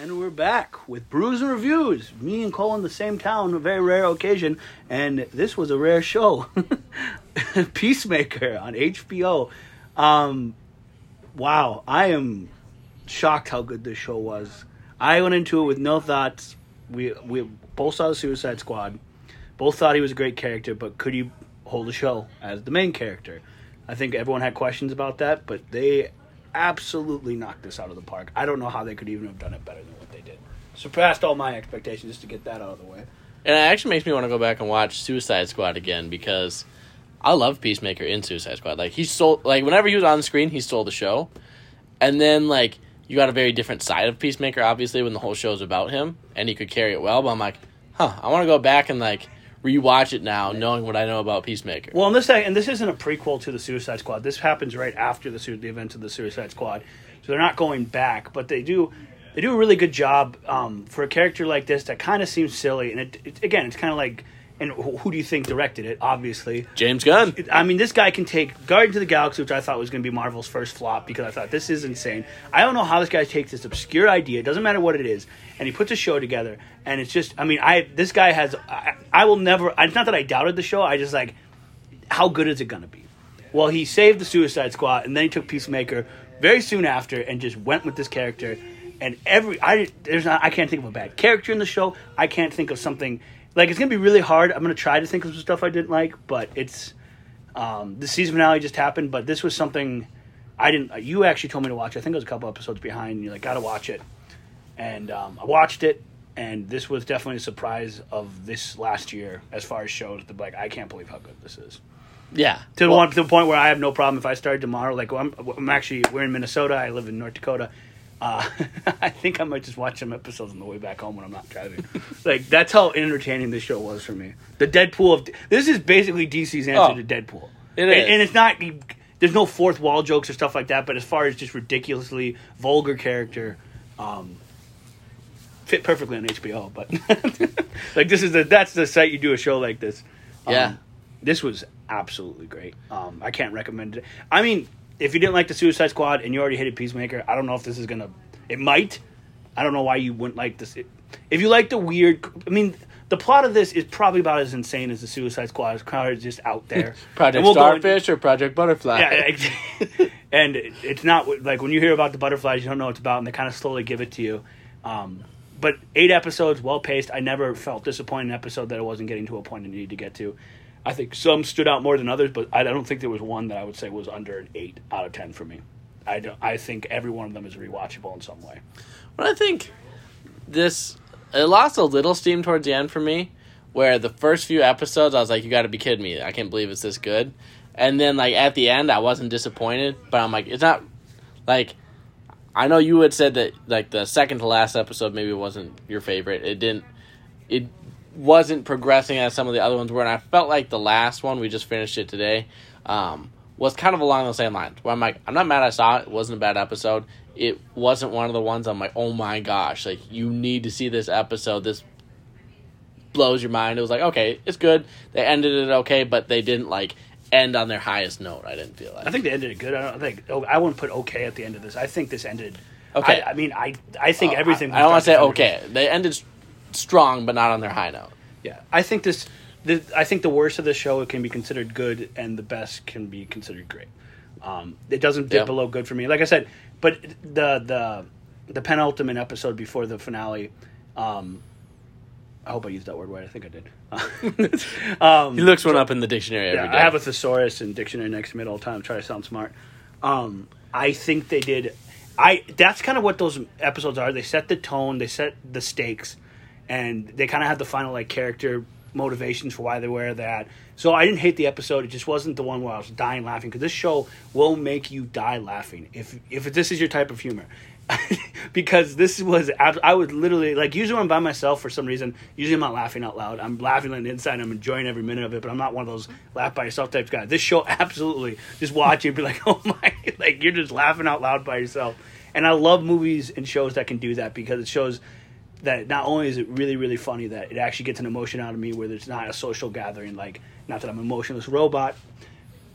And we're back with Brews and Reviews. Me and Cole in the same town, a very rare occasion, and this was a rare show. Peacemaker on HBO. Um, wow, I am shocked how good this show was. I went into it with no thoughts. We we both saw the Suicide Squad. Both thought he was a great character, but could he hold a show as the main character? I think everyone had questions about that, but they absolutely knocked this out of the park. I don't know how they could even have done it better than what they did. Surpassed all my expectations just to get that out of the way. And it actually makes me want to go back and watch Suicide Squad again because I love Peacemaker in Suicide Squad. Like he stole like whenever he was on screen, he stole the show. And then like you got a very different side of Peacemaker, obviously, when the whole show's about him, and he could carry it well. But I'm like, huh, I want to go back and like rewatch it now, knowing what I know about Peacemaker. Well, and this and this isn't a prequel to the Suicide Squad. This happens right after the the events of the Suicide Squad, so they're not going back. But they do they do a really good job um, for a character like this that kind of seems silly. And it, it again, it's kind of like. And who do you think directed it? Obviously, James Gunn. I mean, this guy can take Guardians of the Galaxy, which I thought was going to be Marvel's first flop because I thought this is insane. I don't know how this guy takes this obscure idea, it doesn't matter what it is, and he puts a show together. And it's just, I mean, I this guy has, I, I will never. It's not that I doubted the show. I just like, how good is it going to be? Well, he saved the Suicide Squad, and then he took Peacemaker very soon after, and just went with this character. And every I there's not I can't think of a bad character in the show. I can't think of something like it's gonna be really hard. I'm gonna try to think of some stuff I didn't like, but it's um, the season finale just happened. But this was something I didn't. You actually told me to watch. I think it was a couple episodes behind. And you're like, gotta watch it, and um, I watched it. And this was definitely a surprise of this last year as far as shows. The like, I can't believe how good this is. Yeah. To the Well, one to the point where I have no problem if I start tomorrow. Like I'm, I'm actually we're in Minnesota. I live in North Dakota. Uh, I think I might just watch some episodes on the way back home when I'm not driving. like that's how entertaining this show was for me. The Deadpool of this is basically DC's answer Oh, to Deadpool. it and, is. and it's not. There's no fourth wall jokes or stuff like that. But as far as just ridiculously vulgar character, um, fit perfectly on HBO. But like this is the that's the site you do a show like this. Yeah. Um, this was absolutely great. Um, I can't recommend it. I mean, if you didn't like the Suicide Squad and you already hated Peacemaker, I don't know if this is gonna. It might. I don't know why you wouldn't like this. If you like the weird, I mean, the plot of this is probably about as insane as the Suicide Squad. It's kind of just out there. Project we'll Starfish or Project Butterfly. yeah, and it's not like when you hear about the butterflies, you don't know what it's about, and they kind of slowly give it to you. Um, but eight episodes, well paced. I never felt disappointed in an episode that it wasn't getting to a point it needed to get to. I think some stood out more than others, but I don't think there was one that I would say was under an eight out of ten for me. I don't. I think every one of them is rewatchable in some way. But I think this it lost a little steam towards the end for me, where the first few episodes I was like, "You got to be kidding me! I can't believe it's this good." And then like at the end, I wasn't disappointed, but I'm like, it's not like I know you had said that like the second to last episode maybe wasn't your favorite. It didn't. It wasn't progressing as some of the other ones were, and I felt like the last one we just finished it today. Um, was kind of along the same lines. Where I'm like, I'm not mad I saw it. It wasn't a bad episode. It wasn't one of the ones I'm like, oh my gosh, like you need to see this episode. This blows your mind. It was like, okay, it's good. They ended it okay, but they didn't like end on their highest note. I didn't feel like. I think they ended it good. I don't think. oh, I wouldn't put okay at the end of this. I think this ended. Okay. I, I mean, I I think everything. I, I don't want to say okay. They ended strong, but not on their high note. Yeah, I think this. The, I think the worst of the show can be considered good, and the best can be considered great. Um, it doesn't dip Yeah. below good for me. Like I said, but the the the penultimate episode before the finale. Um, I hope I used that word right. I think I did. um, He looks one up in the dictionary every yeah, day. I have a thesaurus and dictionary next to me at all the time. Try to sound smart. Um, I think they did. I that's kind of what those episodes are. They set the tone. They set the stakes, and they kind of have the final like character motivations for why they wear that. So I didn't hate the episode. It just wasn't the one where I was dying laughing because this show will make you die laughing if if this is your type of humor. because this was I was literally like usually when I'm by myself for some reason usually I'm not laughing out loud I'm laughing on the inside I'm enjoying every minute of it but I'm not one of those laugh by yourself type guys this show absolutely just watch it be like oh my like you're just laughing out loud by yourself and I love movies and shows that can do that because it shows that not only is it really really funny that it actually gets an emotion out of me where there's not a social gathering like not that I'm an emotionless robot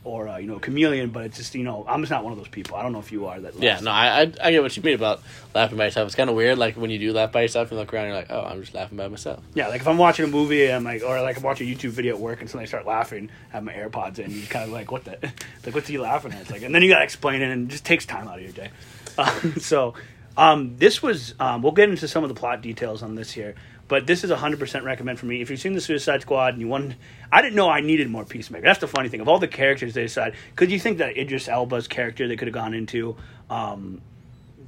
or uh, you know a chameleon, but it's just you know I'm just not one of those people. I don't know if you are that. Yeah, no, I, I I get what you mean about laughing by yourself. It's kind of weird, like when you do laugh by yourself and look around, you're like, oh, I'm just laughing by myself. Yeah, like if I'm watching a movie and I'm like, or like I'm watching a YouTube video at work and suddenly I start laughing, have my AirPods in, you're kind of like, what the, like what's he laughing at? It's like, and then you gotta explain it, and it just takes time out of your day. Um, so, um, this was, um, we'll get into some of the plot details on this here, but this is hundred percent recommend for me. If you've seen the Suicide Squad and you want, I didn't know I needed more Peacemaker. That's the funny thing of all the characters they decided. Could you think that Idris Elba's character they could have gone into? Um,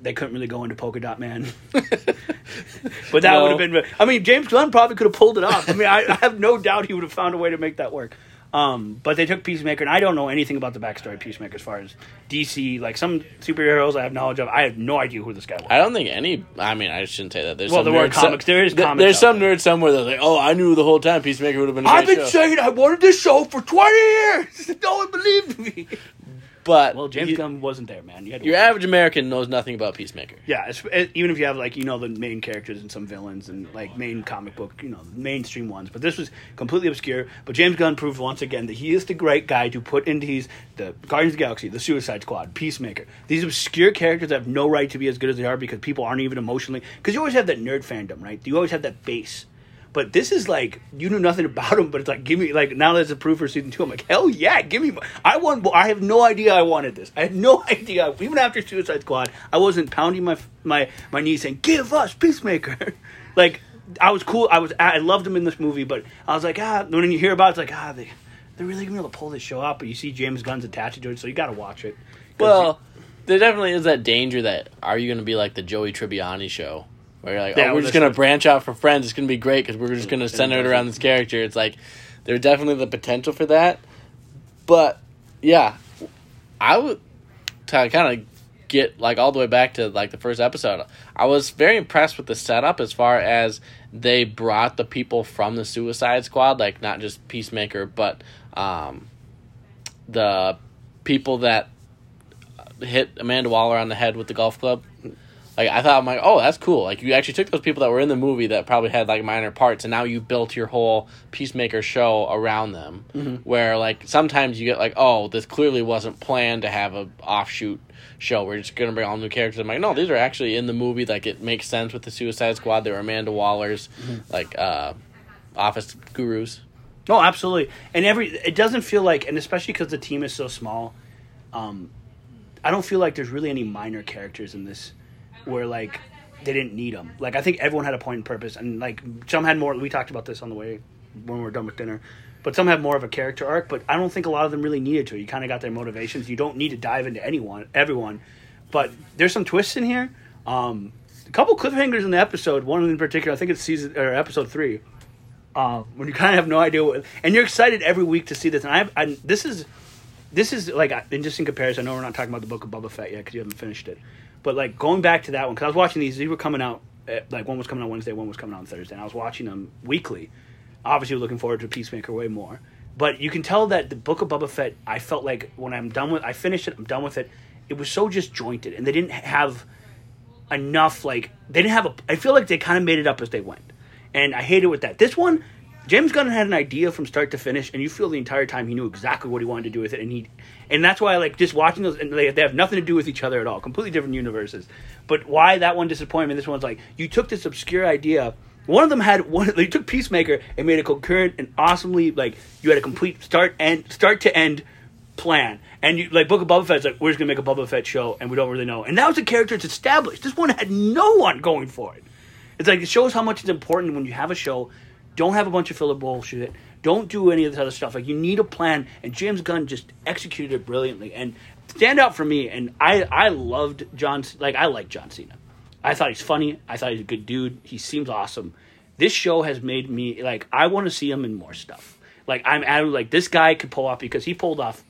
they couldn't really go into Polka Dot Man. but that No. would have been. I mean, James Gunn probably could have pulled it off. I mean, I, I have no doubt he would have found a way to make that work. Um, but they took Peacemaker, and I don't know anything about the backstory of Peacemaker as far as DC. Like some superheroes I have knowledge of, I have no idea who this guy was. I don't think any. I mean, I shouldn't say that. There's Well, some there were nerd comics- there is th- There's some there. nerd somewhere that's like, oh, I knew the whole time Peacemaker would have been. A I've great been show. saying I wanted this show for 20 years. No one believed me. But Well, James you- Gunn wasn't there, man. You your average American knows nothing about Peacemaker. Yeah, it, even if you have like you know the main characters and some villains and like main comic book, you know, mainstream ones. But this was completely obscure. But James Gunn proved once again that he is the great guy to put into these the Guardians of the Galaxy, the Suicide Squad, Peacemaker. These obscure characters have no right to be as good as they are because people aren't even emotionally. Because you always have that nerd fandom, right? You always have that base. But this is like you knew nothing about him, but it's like give me like now that it's approved for season two. I'm like hell yeah, give me. I want. I have no idea I wanted this. I had no idea. Even after Suicide Squad, I wasn't pounding my my my knees saying give us Peacemaker. like I was cool. I was I loved him in this movie, but I was like ah. When you hear about it, it's like ah they they're really gonna be able to pull this show up. But you see James Gunn's attached to it, so you got to watch it. Well, there definitely is that danger that are you going to be like the Joey Tribbiani show, where you're like, Yeah, oh, we're just gonna branch out for friends. It's going to be great because we're just going to center it around this character. It's like there's definitely the potential for that, but yeah, I would to kind of get like all the way back to like the first episode. I was very impressed with the setup as far as they brought the people from the Suicide Squad, like not just Peacemaker, but um, the people that hit Amanda Waller on the head with the golf club. Like I thought, I'm like, oh, that's cool. Like you actually took those people that were in the movie that probably had like minor parts, and now you built your whole Peacemaker show around them. Where like sometimes you get like, oh, this clearly wasn't planned to have a offshoot show. We're just gonna bring all new characters. I'm like, no, these are actually in the movie. Like it makes sense with the Suicide Squad. They were Amanda Waller's like uh, office gurus. No, absolutely. And every it doesn't feel like, and especially because the team is so small, um, I don't feel like there's really any minor characters in this where like they didn't need them. Like I think everyone had a point and purpose, and like some had more. We talked about this on the way when we were done with dinner. But some have more of a character arc, but I don't think a lot of them really needed to. You kind of got their motivations. You don't need to dive into anyone, everyone. But there's some twists in here. Um, a couple cliffhangers in the episode. One in particular, I think it's season or episode three uh, when you kind of have no idea what, and you're excited every week to see this. And I, and this is, this is like, in just in comparison. I know we're not talking about the book of Boba Fett yet because you haven't finished it, but like going back to that one because I was watching these. These were coming out, uh, like one was coming out Wednesday, one was coming out on Thursday, and I was watching them weekly. Obviously, looking forward to Peacemaker way more, but you can tell that the book of Boba Fett. I felt like when I'm done with, I finished it. I'm done with it. It was so disjointed, and they didn't have enough like they didn't have a I feel like they kind of made it up as they went. And I hated with that. This one James Gunn had an idea from start to finish and you feel the entire time he knew exactly what he wanted to do with it and he and that's why like just watching those and they, they have nothing to do with each other at all. Completely different universes. But why that one disappointment? this one's like you took this obscure idea one of them had one. They took Peacemaker and made a concurrent and awesomely like you had a complete start and start to end plan. And you like Book of Boba Fett's like we're just gonna make a Boba Fett show and we don't really know. And that was a character that's established. This one had no one going for it. It's like it shows how much it's important when you have a show. Don't have a bunch of filler bullshit. Don't do any of this other stuff. Like you need a plan, and James Gunn just executed it brilliantly. And stand out for me. And I I loved John. Like I like John Cena. I thought he's funny. I thought he's a good dude. He seems awesome. This show has made me like I want to see him in more stuff. Like I'm at like this guy could pull off because he pulled off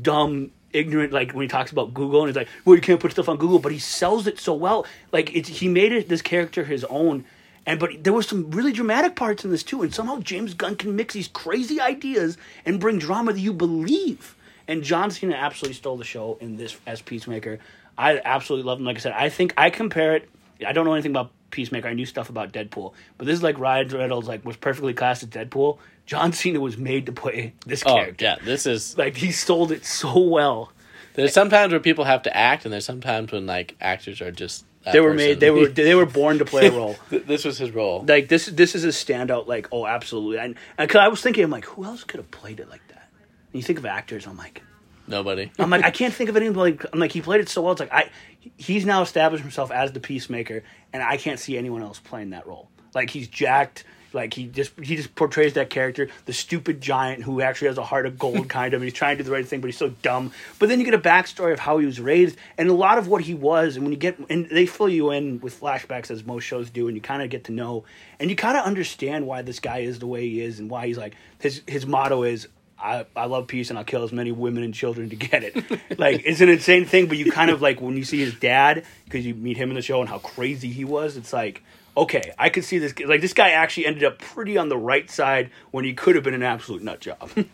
dumb, ignorant. Like when he talks about Google and he's like, "Well, you can't put stuff on Google," but he sells it so well. Like he made it this character his own. And but there were some really dramatic parts in this too, and somehow James Gunn can mix these crazy ideas and bring drama that you believe. And John Cena absolutely stole the show in this as Peacemaker. I absolutely love him. Like I said, I think I compare it. I don't know anything about Peacemaker. I knew stuff about Deadpool, but this is like Ryan Reynolds like was perfectly cast as Deadpool. John Cena was made to play this Oh character. yeah, this is. Like he sold it so well. There's sometimes where people have to act, and there's sometimes when like actors are just. They were person. made. They were. They were born to play a role. This was his role. like this this is a standout like oh absolutely and, and cause i was thinking i'm like who else could have played it like that and you think of actors i'm like Nobody. i'm like i can't think of anyone like i'm like he played it so well it's like i he's now established himself as the peacemaker and i can't see anyone else playing that role like he's jacked like he just he just portrays that character the stupid giant who actually has a heart of gold kind of and he's trying to do the right thing but he's so dumb but then you get a backstory of how he was raised and a lot of what he was and when you get and they fill you in with flashbacks as most shows do and you kind of get to know and you kind of understand why this guy is the way he is and why he's like his his motto is I, I love peace and I'll kill as many women and children to get it. like it's an insane thing, but you kind of like when you see his dad because you meet him in the show and how crazy he was. It's like okay, I could see this. Like this guy actually ended up pretty on the right side when he could have been an absolute nut job.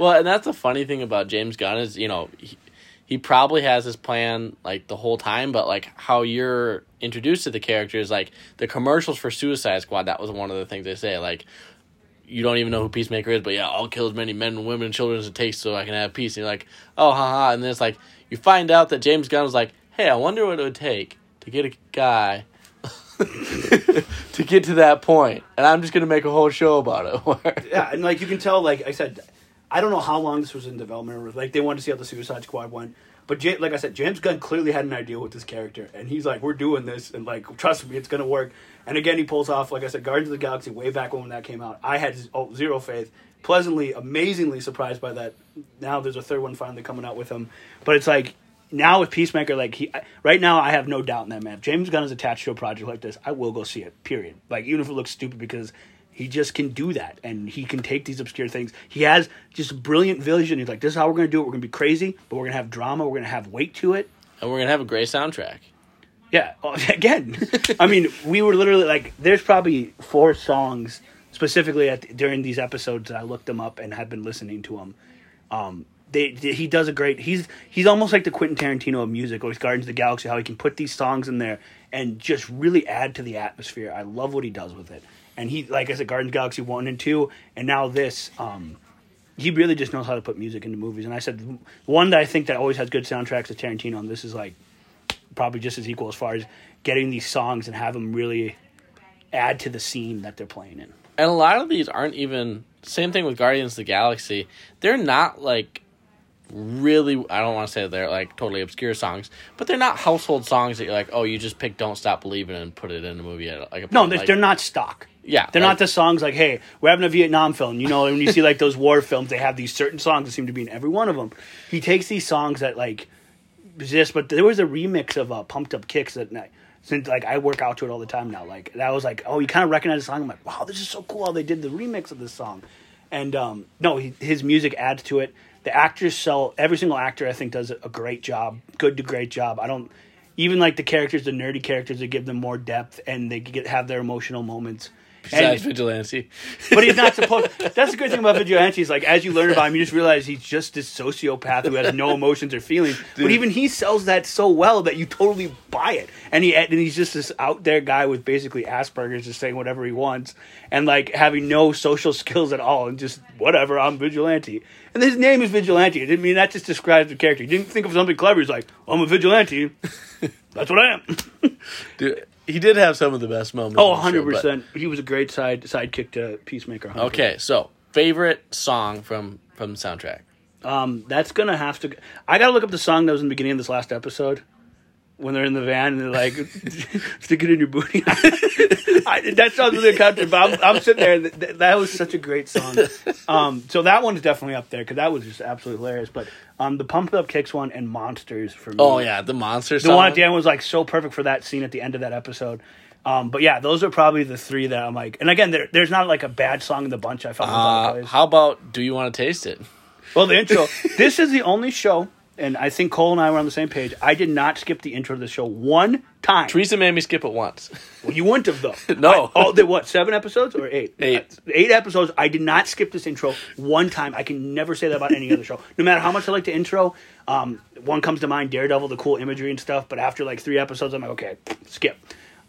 Well, and that's the funny thing about James Gunn is, you know, he, he probably has his plan like the whole time, but like how you're introduced to the characters, like the commercials for Suicide Squad, that was one of the things they say. Like, you don't even know who Peacemaker is, but yeah, I'll kill as many men and women and children as it takes so I can have peace. And you're like, oh, haha. And then it's like, you find out that James Gunn was like, hey, I wonder what it would take to get a guy to get to that point, and I'm just gonna make a whole show about it. yeah, and like you can tell, like I said, I don't know how long this was in development. Or, like they wanted to see how the Suicide Squad went. But Ja- like I said, James Gunn clearly had an idea with this character, and he's like, "We're doing this, and like, trust me, it's gonna work." And again, he pulls off, like I said, Guardians of the Galaxy way back when that came out. I had oh, zero faith. Pleasantly, amazingly surprised by that. Now there's a third one finally coming out with him, but it's like now with Peacemaker, like he right now, I have no doubt in that man. If James Gunn is attached to a project like this, I will go see it. Period. Like even if it looks stupid, because he just can do that, and he can take these obscure things. He has just brilliant vision. He's like, "This is how we're going to do it. We're going to be crazy, but we're going to have drama. We're going to have weight to it." and we're gonna have a great soundtrack. Yeah. Oh, Again, I mean, we were literally like, there's probably four songs specifically at during these episodes that I looked them up and have been listening to them. Um, they, they- he does a great. He's he's almost like the Quentin Tarantino of music, or Guardians of the Galaxy. How he can put these songs in there and just really add to the atmosphere. I love what he does with it. And he, like I said, Guardians of the Galaxy one and two, and now this. Um, he really just knows how to put music into movies. And I said one that I think that always has good soundtracks is Tarantino, and this is like probably just as equal as far as getting these songs and have them really add to the scene that they're playing in. And a lot of these aren't even same thing with Guardians of the Galaxy. They're not like really I don't want to say they're like totally obscure songs, but they're not household songs that you're like, "Oh, you just pick Don't Stop Believing and put it in a movie." At, like a, No, they're, like, they're not stock. Yeah, They're like- not the songs like, hey, we're having a Vietnam film. You know, when you see like those war films, they have these certain songs that seem to be in every one of them. He takes these songs that like exist, but there was a remix of uh, Pumped Up Kicks that night. Since like I work out to it all the time now, like that was like, oh, you kind of recognize the song. I'm like, wow, this is so cool how they did the remix of this song. And um, no, he, his music adds to it. The actors sell every single actor. I think does a great job, good to great job. I don't even like the characters, the nerdy characters. They give them more depth and they get have their emotional moments. Besides And- Vigilante. but he's not supposed. That's the good thing about Vigilante. Is like as you learn about him, you just realize he's just this sociopath who has no emotions or feelings. But even he sells that so well that you totally buy it. And he and he's just this out there guy with basically Asperger's, just saying whatever he wants and like having no social skills at all, and just whatever. I'm Vigilante, and his name is Vigilante. I mean that just describes the character. He didn't think of something clever. He's like, I'm a vigilante. That's what I am. Dude, he did have some of the best moments. Oh, in the show, 100 percent. He was a great side sidekick to Peacemaker. 100%. Okay, so favorite song from from the soundtrack. Um, that's gonna have to. I gotta look up the song that was in the beginning of this last episode when they're in the van and they're like, "Stick it in your booty." I, that sounds really country, but I'm, I'm sitting there. Th- that was such a great song. Um, so that one's definitely up there because that was just absolutely hilarious. But um, the Pump Up Kicks one and Monsters for me. Oh yeah, the Monsters. the one at the end was like so perfect for that scene at the end of that episode. Um, but yeah, those are probably the three that I'm like. And again, there, there's not like a bad song in the bunch. I found. Uh, how about Do You Want to Taste It? Well, the intro. this is the only show, and I think Cole and I were on the same page. I did not skip the intro to the show one time. Teresa made me skip it once. Well, you wouldn't have though. No. I, oh, they what? Seven episodes or eight? Eight. Uh, eight episodes. I did not skip this intro one time. I can never say that about any other show. No matter how much I like the intro, um, one comes to mind: Daredevil, the cool imagery and stuff. But after like three episodes, I'm like, okay, skip.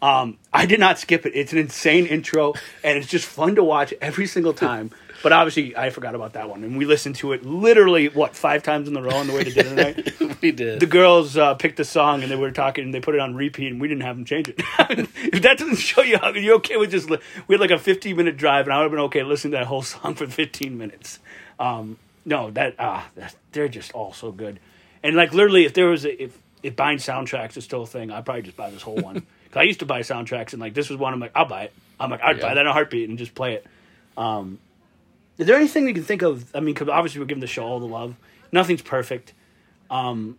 Um, I did not skip it. It's an insane intro, and it's just fun to watch every single time. But obviously, I forgot about that one, and we listened to it literally what five times in the row on the way to dinner tonight. we did. the girls uh, picked the song and they were talking and they put it on repeat and we didn't have them change it. if that doesn't show you how you're okay with just li- we had like a 15 minute drive and I would have been okay listening to that whole song for 15 minutes. Um, no, that ah, that, they're just all so good. And like literally, if there was a, if if buying soundtracks is still a thing, I'd probably just buy this whole one. 'Cause I used to buy soundtracks and like this was one. I'm like, I'll buy it. I'm like, I'd buy that in a heartbeat and just play it. Um, is there anything you can think of? I mean, obviously we're giving the show all the love. Nothing's perfect. Um,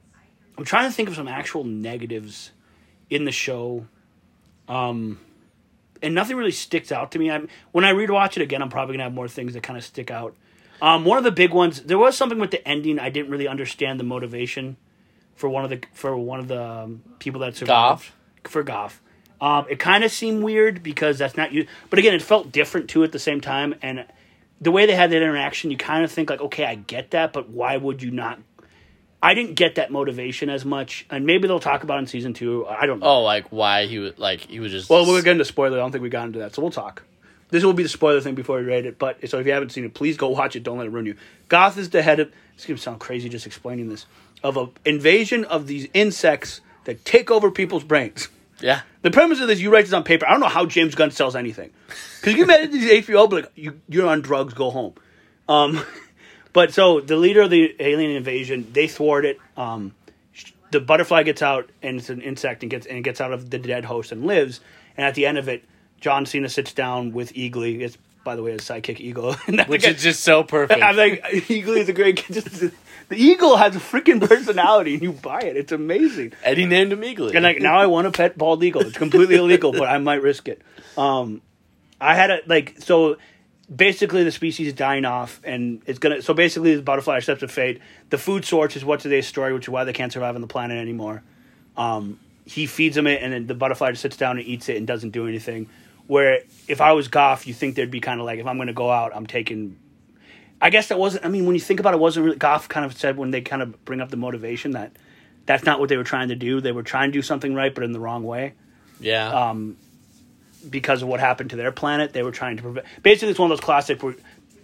I'm trying to think of some actual negatives in the show. Um, and nothing really sticks out to me. I'm, when I rewatch it again, I'm probably gonna have more things that kind of stick out. Um, one of the big ones, there was something with the ending. I didn't really understand the motivation for one of the for one of the um, people that survived. Goff? For Goff. Um, it kind of seemed weird because that's not you. But again, it felt different too at the same time. And the way they had that interaction, you kind of think like, okay, I get that, but why would you not? I didn't get that motivation as much, and maybe they'll talk about it in season two. I don't know. oh, like why he was like he was just. Well, we're getting to spoiler. I don't think we got into that, so we'll talk. This will be the spoiler thing before we rate it. But so if you haven't seen it, please go watch it. Don't let it ruin you. Goff is the head of. It's gonna sound crazy just explaining this of an invasion of these insects that take over people's brains. Yeah. The premise of this, you write this on paper. I don't know how James Gunn sells anything, because you imagine these HBO, but like you, you're on drugs, go home. Um, but so the leader of the alien invasion, they thwart it. Um, the butterfly gets out, and it's an insect, and gets and it gets out of the dead host and lives. And at the end of it, John Cena sits down with Eagly. By the way his sidekick Eagle, Which is just so perfect. I'm like, Eagly is a great. Just, the eagle has a freaking personality, and you buy it. It's amazing. Eddie named him Eagle. And like now I want a pet bald eagle. It's completely illegal, but I might risk it. Um, I had a like so basically the species is dying off and it's gonna so basically the butterfly accepts a fate. The food source is what's today's story, which is why they can't survive on the planet anymore. Um, he feeds them it and then the butterfly just sits down and eats it and doesn't do anything. Where if I was Goff, you think there'd be kind of like if I'm gonna go out, I'm taking I guess that wasn't. I mean, when you think about it, it wasn't really. Goff kind of said when they kind of bring up the motivation that that's not what they were trying to do. They were trying to do something right, but in the wrong way yeah. um, because of what happened to their planet. They were trying to prevent. Basically, it's one of those classic where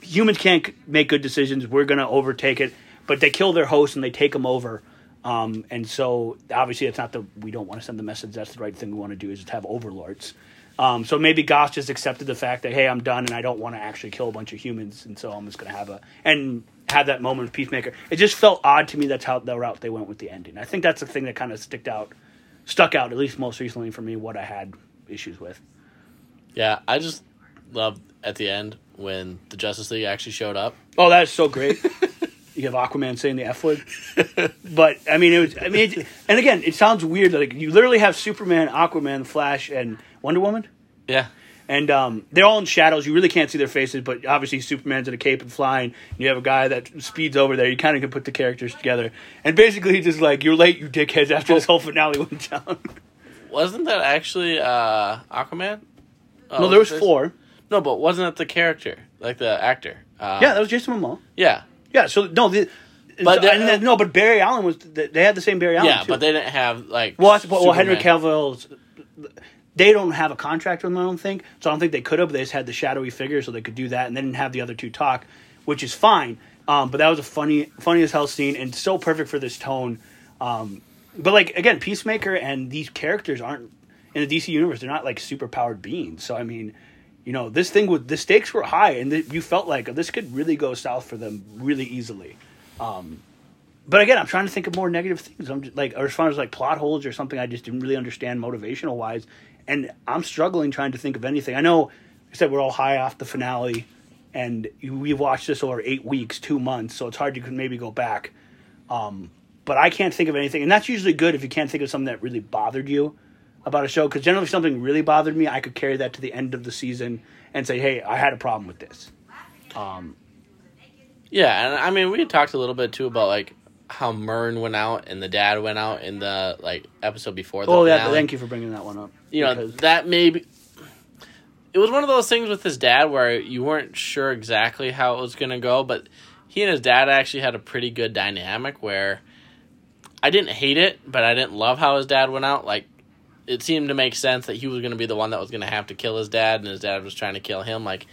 humans can't make good decisions. We're going to overtake it, but they kill their host and they take them over. Um, and so obviously, it's not the we don't want to send the message. That's the right thing we want to do is just have overlords. Um, so maybe Goff just accepted the fact that hey, I'm done and I don't want to actually kill a bunch of humans, and so I'm just going to have a and have that moment of Peacemaker. It just felt odd to me. That's how the route they went with the ending. I think that's the thing that kind of sticked out, stuck out at least most recently for me. What I had issues with. yeah. I just loved at the end when the Justice League actually showed up. Oh, that is so great. you have Aquaman saying the F word, but I mean, it was. I mean, it, and again, it sounds weird. Like you literally have Superman, Aquaman, Flash, and Wonder Woman, Yeah. and um, they're all in shadows. You really can't see their faces, but obviously Superman's in a cape and flying. And you have a guy that speeds over there. You kind of can put the characters together, and basically he's just like, "You're late, you dickheads." After this whole finale went down. Wasn't that actually uh, Aquaman? Oh, no, there was this- four. No, but wasn't that the character, like the actor? Uh, Yeah, that was Jason Momoa. yeah, Yeah, so no, the, But so- then- no, but Barry Allen was. They had the same Barry Allen. yeah, too. but they didn't have like. Well, that's, well, Henry. Cavill's. They don't have a contract with them, I don't think. So I don't think they could have. They just had the shadowy figure, so they could do that, and they didn't have the other two talk, which is fine. Um, but that was a funny, funny as hell scene, and so perfect for this tone. Um, but like again, Peacemaker and these characters aren't in the DC universe. They're not like super powered beings. So I mean, you know, this thing with the stakes were high, and th- you felt like this could really go south for them really easily. Um, but again, I'm trying to think of more negative things. I'm just, like, or as far as like plot holes or something, I just didn't really understand motivational wise, and I'm struggling trying to think of anything. I know, I said, we're all high off the finale, and we've watched this over eight weeks, two months, so it's hard to maybe go back. Um, but I can't think of anything, and that's usually good if you can't think of something that really bothered you about a show. Because generally, if something really bothered me, I could carry that to the end of the season and say, "Hey, I had a problem with this." Um, Yeah, and I mean, we had talked a little bit too about like how Murn went out and the dad went out in the like episode before the oh, yeah, finale. thank you for bringing that one up. you know that maybe it was one of those things with his dad where you weren't sure exactly how it was going to go but he and his dad actually had a pretty good dynamic where i didn't hate it but i didn't love how his dad went out like it seemed to make sense that he was going to be the one that was going to have to kill his dad, and his dad was trying to kill him. Like,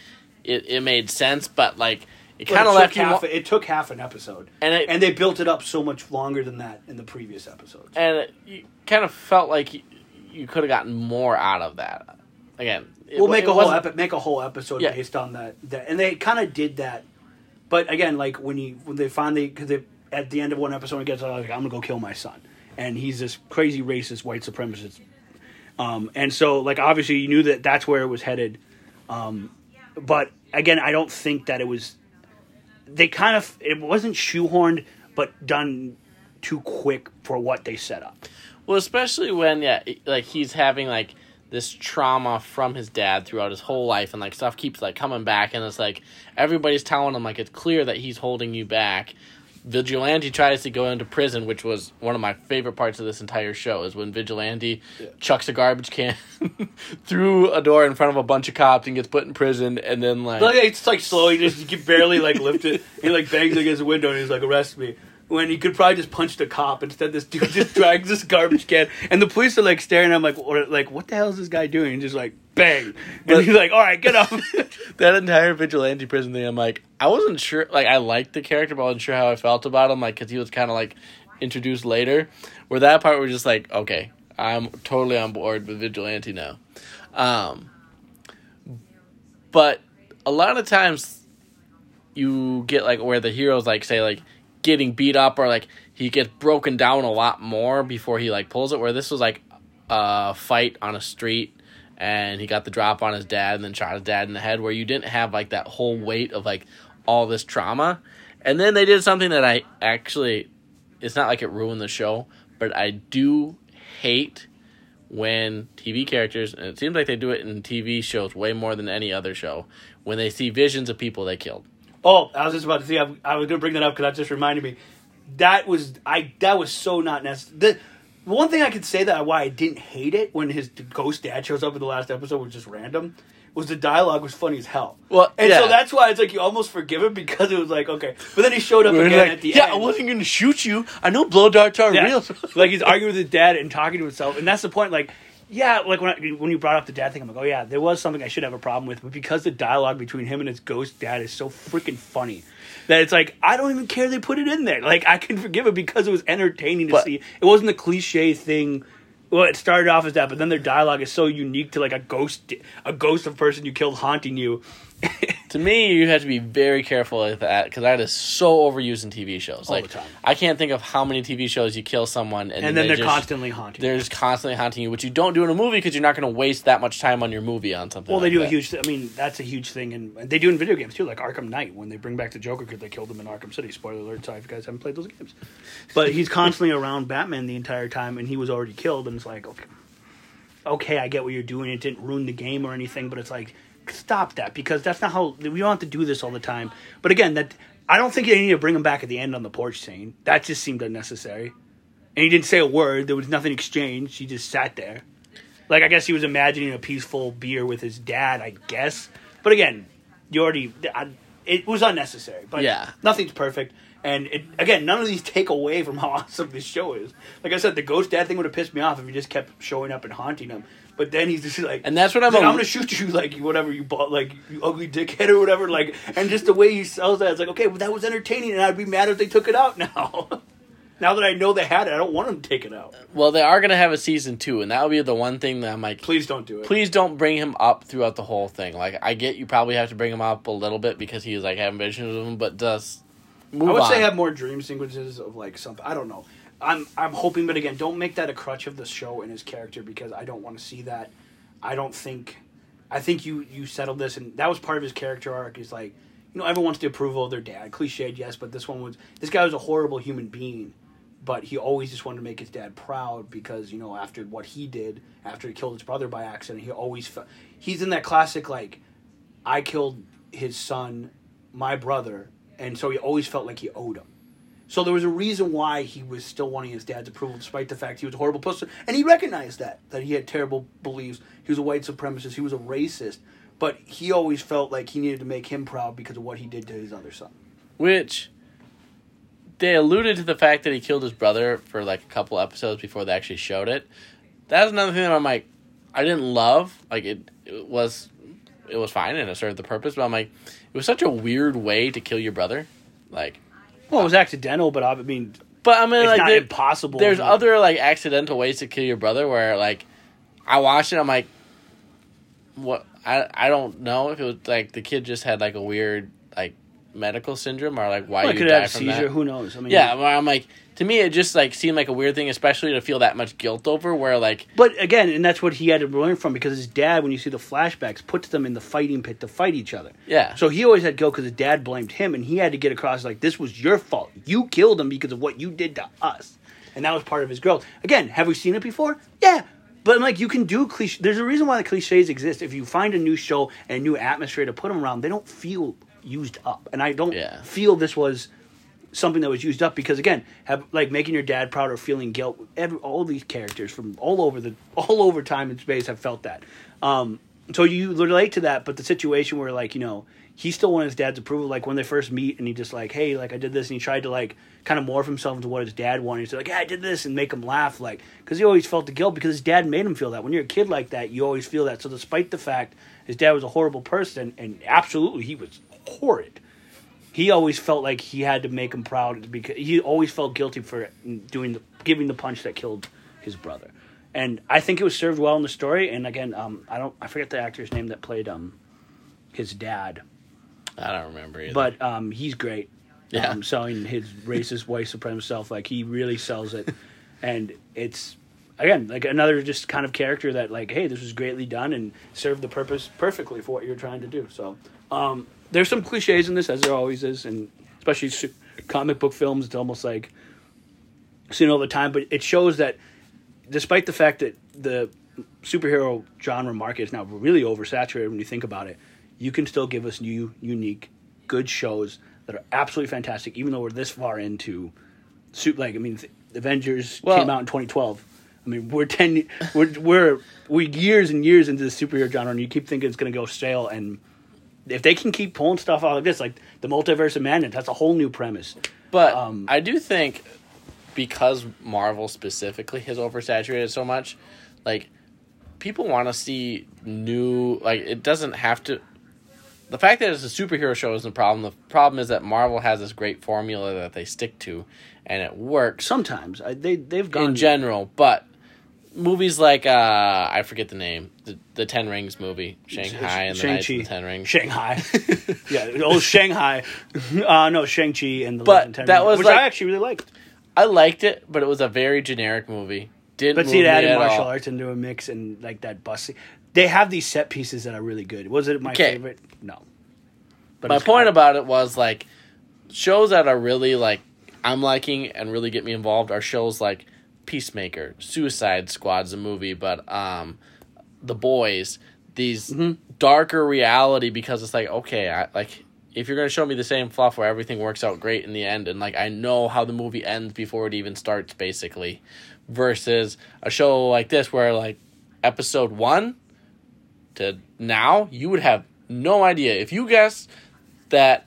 it it made sense, but like it kind of left you. half, it took half an episode, And it- and they built it up so much longer than that in the previous episodes. and it, you kind of felt like you, you could have gotten more out of that. Again, it, we'll make a whole epi- make a whole episode Yeah. based on that, that and they kind of did that but again like when you when they finally because they at the end of one episode he gets like i'm gonna go kill my son and he's this crazy racist white supremacist um, and so like obviously you knew that that's where it was headed um, but again i don't think that it was they kind of it wasn't shoehorned but done too quick for what they set up Well, especially when yeah, like he's having like this trauma from his dad throughout his whole life, and like stuff keeps like coming back, and it's like everybody's telling him like it's clear that he's holding you back. Vigilante tries to go into prison, which was one of my favorite parts of this entire show. Is when Vigilante chucks a garbage can through a door in front of a bunch of cops and gets put in prison, and then like Like it's like slow. He just he can barely like lift it. He like bangs against the window and he's like, "Arrest me." When he could probably just punch the cop. Instead, this dude just drags this garbage can, and the police are like staring. at him like, what, like, what the hell is this guy doing? And just like, bang, and But- he's like, "All right, get up." that entire vigilante prison thing, I'm like, I wasn't sure. Like, I liked the character, but I wasn't sure how I felt about him. Like, because he was kind of like introduced later. Where that part was just like, okay, I'm totally on board with vigilante now. Um, but a lot of times, you get like where the heroes like say like getting beat up or like he gets broken down a lot more before he like pulls it. Where this was like a fight on a street and he got the drop on his dad and then shot his dad in the head where you didn't have like that whole weight of like all this trauma. And then they did something that I actually it's not like it ruined the show, but I do hate when TV characters and it seems like they do it in TV shows way more than any other show when they see visions of people they killed. oh, I was just about to see. I, I was gonna bring that up because that just reminded me. That was I. That was so not necessary. The, the one thing I could say that why I didn't hate it when his ghost dad shows up in the last episode was just random. Was the dialogue was funny as hell. Well, and yeah. so that's why it's like you almost forgive him because it was like okay, but then he showed up Where again like, at the yeah, end. I wasn't going to shoot you. I know blow darts are Yeah. real. like he's arguing with his dad and talking to himself, and that's the point. Like, yeah, like when I, when you brought up the dad thing, I'm like, oh yeah, there was something I should have a problem with, but because the dialogue between him and his ghost dad is so freaking funny. That it's like I don't even care they put it in there. Like I can forgive it because it was entertaining to But- see. It wasn't a cliche thing. Well, it started off as that, but then their dialogue is so unique to like a ghost, a ghost of person you killed haunting you. to me, you have to be very careful with that because that is so overused in TV shows. All like, the time. I can't think of how many TV shows you kill someone and, and then they they're just- constantly haunting. you. They're just constantly haunting you, which you don't do in a movie because you're not going to waste that much time on your movie on something. Well, they like do a that. huge. I mean, that's a huge thing, and they do in video games too, like Arkham Knight when they bring back the Joker because they killed him in Arkham City. Spoiler alert! Sorry if you guys haven't played those games. But he's constantly around Batman the entire time, and he was already killed, and it's like, okay, okay, I get what you're doing. It didn't ruin the game or anything, but it's like, stop that because that's not how we don't have to do this all the time. But again, that I don't think they need to bring him back at the end on the porch scene. That just seemed unnecessary. And he didn't say a word. There was nothing exchanged. He just sat there. Like I guess he was imagining a peaceful beer with his dad. I guess, but again, you already I, it was unnecessary. But Yeah. nothing's perfect. And it, again, none of these take away from how awesome this show is. Like I said, the ghost dad thing would have pissed me off if he just kept showing up and haunting him. But then he's just like, And that's what I'm like, a- I'm gonna shoot you, like whatever you bought, like you ugly dickhead or whatever. Like, and just the way he sells that, it's like, okay, well, that was entertaining, and I'd be mad if they took it out now. now that I know they had it, I don't want them to take it out. Well, they are going to have a season two, and that would be the one thing that I'm like, Please don't do it. please don't bring him up throughout the whole thing. Like, I get you probably have to bring him up a little bit because he was like having visions of him, but just move I would on. say have more dream sequences of like something. I don't know. I'm I'm hoping, but again, don't make that a crutch of the show and his character because I don't want to see that. I don't think. I think you you settled this, and that was part of his character arc. Is like you know everyone wants the approval of their dad. Cliched, yes, but this one was this guy was a horrible human being, but he always just wanted to make his dad proud because you know after what he did after he killed his brother by accident, he always felt he's in that classic like I killed his son, my brother, and so he always felt like he owed him. So there was a reason why he was still wanting his dad's approval, despite the fact he was a horrible person, and he recognized that that he had terrible beliefs. He was a white supremacist. He was a racist, but he always felt like he needed to make him proud because of what he did to his other son. Which they alluded to the fact that he killed his brother for like a couple episodes before they actually showed it. that's another thing that I'm like, I didn't love. Like it, it was, it was fine and it served the purpose. But I'm like, it was such a weird way to kill your brother. Like, Well, it was accidental, but I mean, but I mean, it's like, not there- impossible. there's other like accidental ways to kill your brother where like, I watched it. I'm like, what? I I don't know if it was like the kid just had like a weird medical syndrome or like why Well, you could die have a seizure. that. Who knows? I mean, Yeah, I'm like, to me, it just like seemed like a weird thing, especially to feel that much guilt over. Where like, But again, and that's what he had to learn from because his dad, when you see the flashbacks, puts them in the fighting pit to fight each other. yeah, So he always had guilt because his dad blamed him, and he had to get across like this was your fault. You killed him because of what you did to us, and that was part of his growth. Again, have we seen it before? Yeah, but like you can do cliche. There's a reason why the cliches exist. If you find a new show and a new atmosphere to put them around, they don't feel used up, and I don't Yeah. feel this was something that was used up because again, have like making your dad proud or feeling guilt. Every all these characters from all over the all over time and space have felt that. Um, so you relate to that, but the situation where like you know he still wanted his dad's approval. Like when they first meet, and he just like, hey, like I did this, and he tried to like kind of morph himself into what his dad wanted. He's like, yeah, I did this, and make him laugh, like because he always felt the guilt because his dad made him feel that. When you're a kid like that, you always feel that. So despite the fact his dad was a horrible person, and absolutely he was horrid he always felt like he had to make him proud because he always felt guilty for doing the giving the punch that killed his brother. And I think it was served well in the story. And again, um, I don't I forget the actor's name that played um his dad, I don't remember either. but um, he's great. Yeah. Um, selling his racist white supremacist self, like he really sells it, and it's again like another just kind of character that like, hey, this was greatly done and served the purpose perfectly for what you're trying to do. So um, there's some cliches in this, as there always is, and especially su- comic book films. It's almost like seen all the time, but it shows that despite the fact that the superhero genre market is now really oversaturated when you think about it, you can still give us new, unique, good shows that are absolutely fantastic, even though we're this far into. Like I mean, Avengers Well- came out in 2012. I mean, we're ten, we're we're we're years and years into the superhero genre, and you keep thinking it's going to go stale. And if they can keep pulling stuff out like this, like the multiverse of madness, that's a whole new premise. But Um, I do think because Marvel specifically has oversaturated so much, like people want to see new. Like it doesn't have to. The fact that it's a superhero show isn't a problem. The problem is that Marvel has this great formula that they stick to, and it works Sometimes I, they they've gone in general. But movies like uh I forget the name, the the Ten Rings movie, Shanghai and the Knights the Ten Rings. Shanghai. yeah, oh Shanghai. Uh, no, Shang Chi and the But Ten that Rings, was which like- I actually really liked. I liked it, but it was a very generic movie. Didn't But see, it added martial all. arts into a mix and like that bus. scene. They have these set pieces that are really good. Was it my Okay. favorite? No. But My point kind- about it was like shows that are really like I'm liking and really get me involved are shows like Peacemaker, Suicide Squad's a movie, but um, The Boys, these Mm-hmm. darker reality because it's like okay, I like if you're gonna show me the same fluff where everything works out great in the end and like I know how the movie ends before it even starts basically, versus a show like this where like episode one to now you would have no idea if you guess that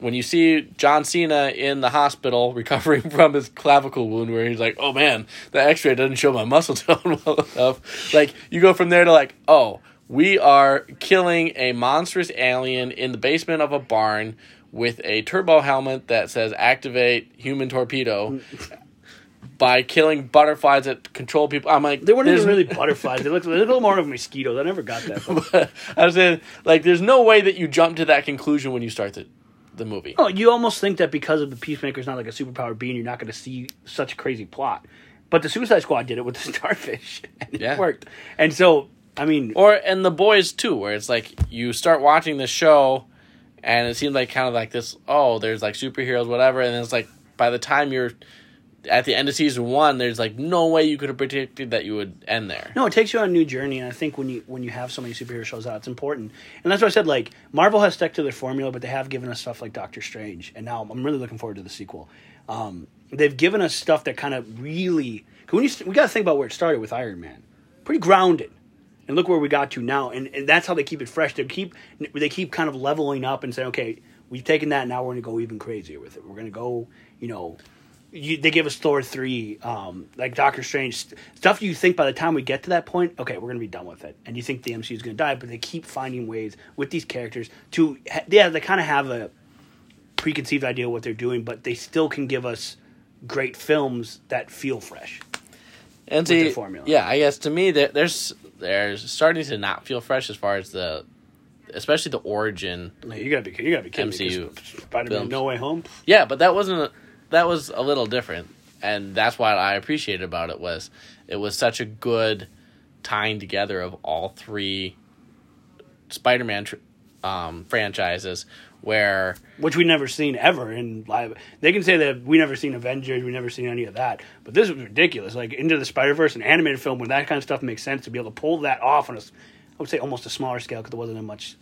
when you see John Cena in the hospital recovering from his clavicle wound, where he's like, "Oh man, the X-ray doesn't show my muscle tone well enough," like you go from there to like, "Oh, we are killing a monstrous alien in the basement of a barn with a turbo helmet that says activate human torpedo." By killing butterflies that control people, I'm like They weren't even really butterflies. They looked, a little more of mosquitoes. I never got that. I was saying, like, there's no way that you jump to that conclusion when you start the, the movie. oh, you almost think that because of the Peacemaker's not like a superpowered being, you're not going to see such a crazy plot. But the Suicide Squad did it with the starfish, and it Yeah. worked. And so, I mean, Or and the boys too, where it's like you start watching the show, and it seems like kind of like this. Oh, there's like superheroes, whatever, and it's like by the time you're at the end of season one, there's like no way you could have predicted that you would end there. No, it takes you on a new journey, and I think when you when you have so many superhero shows out, it's important. And that's why I said like Marvel has stuck to their formula, but they have given us stuff like Doctor Strange, and now I'm really looking forward to the sequel. Um, they've given us stuff that kind of really When you, we got to think about where it started with Iron Man, pretty grounded, and look where we got to now, and, and that's how they keep it fresh. They keep they keep kind of leveling up and saying, okay, we've taken that, now we're going to go even crazier with it. We're going to go, you know, you, they give us Thor three, um, like Doctor Strange stuff. You think by the time we get to that point, okay, we're gonna be done with it, and you think the MCU is gonna die, but they keep finding ways with these characters to, yeah, they kind of have a preconceived idea of what they're doing, but they still can give us great films that feel fresh. and see, formula. yeah, I guess to me, there, there's there's starting to not feel fresh as far as the, especially the origin. Like, you gotta be, you gotta be kidding MCU. Spider Man. No Way Home. Yeah, but that wasn't a, that was a little different, and that's what I appreciated about it was it was such a good tying together of all three Spider-Man tr- um, franchises where which we never seen ever in live. They can say that we never seen Avengers, we never seen any of that, but this was ridiculous. Like Into the Spider Verse, an animated film, where that kind of stuff makes sense to be able to pull that off on a, I would say almost a smaller scale because there wasn't that much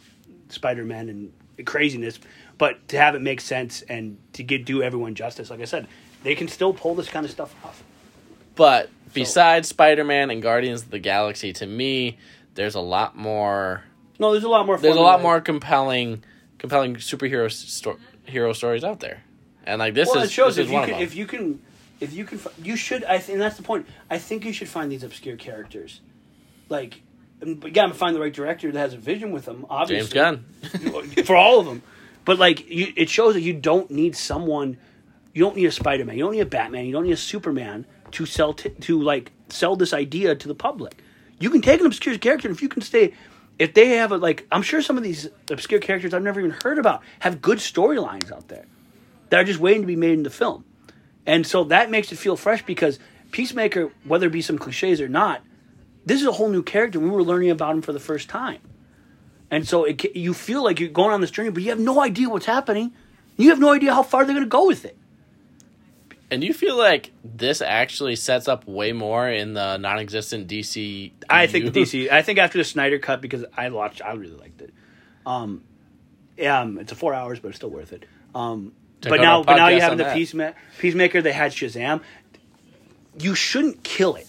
Spider Man and craziness, but to have it make sense and to get do everyone justice, like I said, they can still pull this kind of stuff off. But besides Spider Man and Guardians of the Galaxy, to me, there's a lot more. No, there's a lot more. There's a lot more compelling, compelling superhero sto- hero stories out there, and like this well, is it shows this if is you one can, of them. if you can, if you can, you should. I think and that's the point. I think you should find these obscure characters, like, you gotta find the right director that has a vision with them. Obviously, James Gunn. for all of them. But like, you, it shows that you don't need someone. You don't need a Spider Man. You don't need a Batman. You don't need a Superman to sell t- to like sell this idea to the public. You can take an obscure character and if you can stay. If they have a like, I'm sure some of these obscure characters I've never even heard about have good storylines out there that are just waiting to be made into film. And so that makes it feel fresh because Peacemaker, whether it be some cliches or not, this is a whole new character. We were learning about him for the first time. And so it, you feel like you're going on this journey, but you have no idea what's happening. You have no idea how far they're going to go with it. And you feel like this actually sets up way more in the non-existent DC. I think DC. I think after the Snyder cut, because I watched, I really liked it. Um, yeah, um, it's a four hours, but it's still worth it. Um, but now, but now you have the that. Peacema- Peacemaker. They had Shazam. You shouldn't kill it.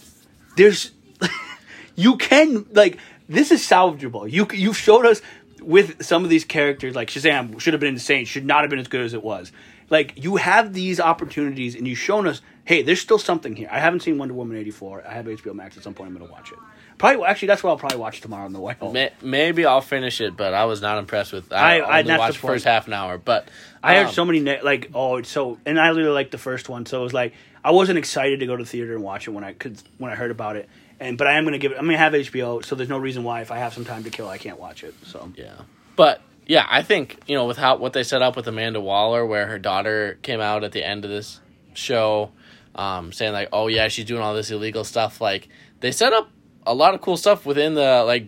There's, you can like this is salvageable. You you've showed us with some of these characters like Shazam should have been insane, should not have been as good as it was. Like you have these opportunities, and you've shown us, hey, there's still something here. I haven't seen Wonder Woman eighty four. I have HBO Max at some point. I'm going to watch it. Probably, actually, that's what I'll probably watch tomorrow on the way home. May- Maybe I'll finish it, but I was not impressed with. I, I- I- only watched the first half an hour, but I um, heard so many like oh it's so and I really liked the first one so it was like I wasn't excited to go to the theater and watch it when I could when I heard about it and but I am gonna give it I'm gonna have HBO so there's no reason why if I have some time to kill I can't watch it so Yeah, but yeah, I think you know with how what they set up with Amanda Waller, where her daughter came out at the end of this show, um, saying like, "Oh yeah, she's doing all this illegal stuff." Like they set up a lot of cool stuff within the like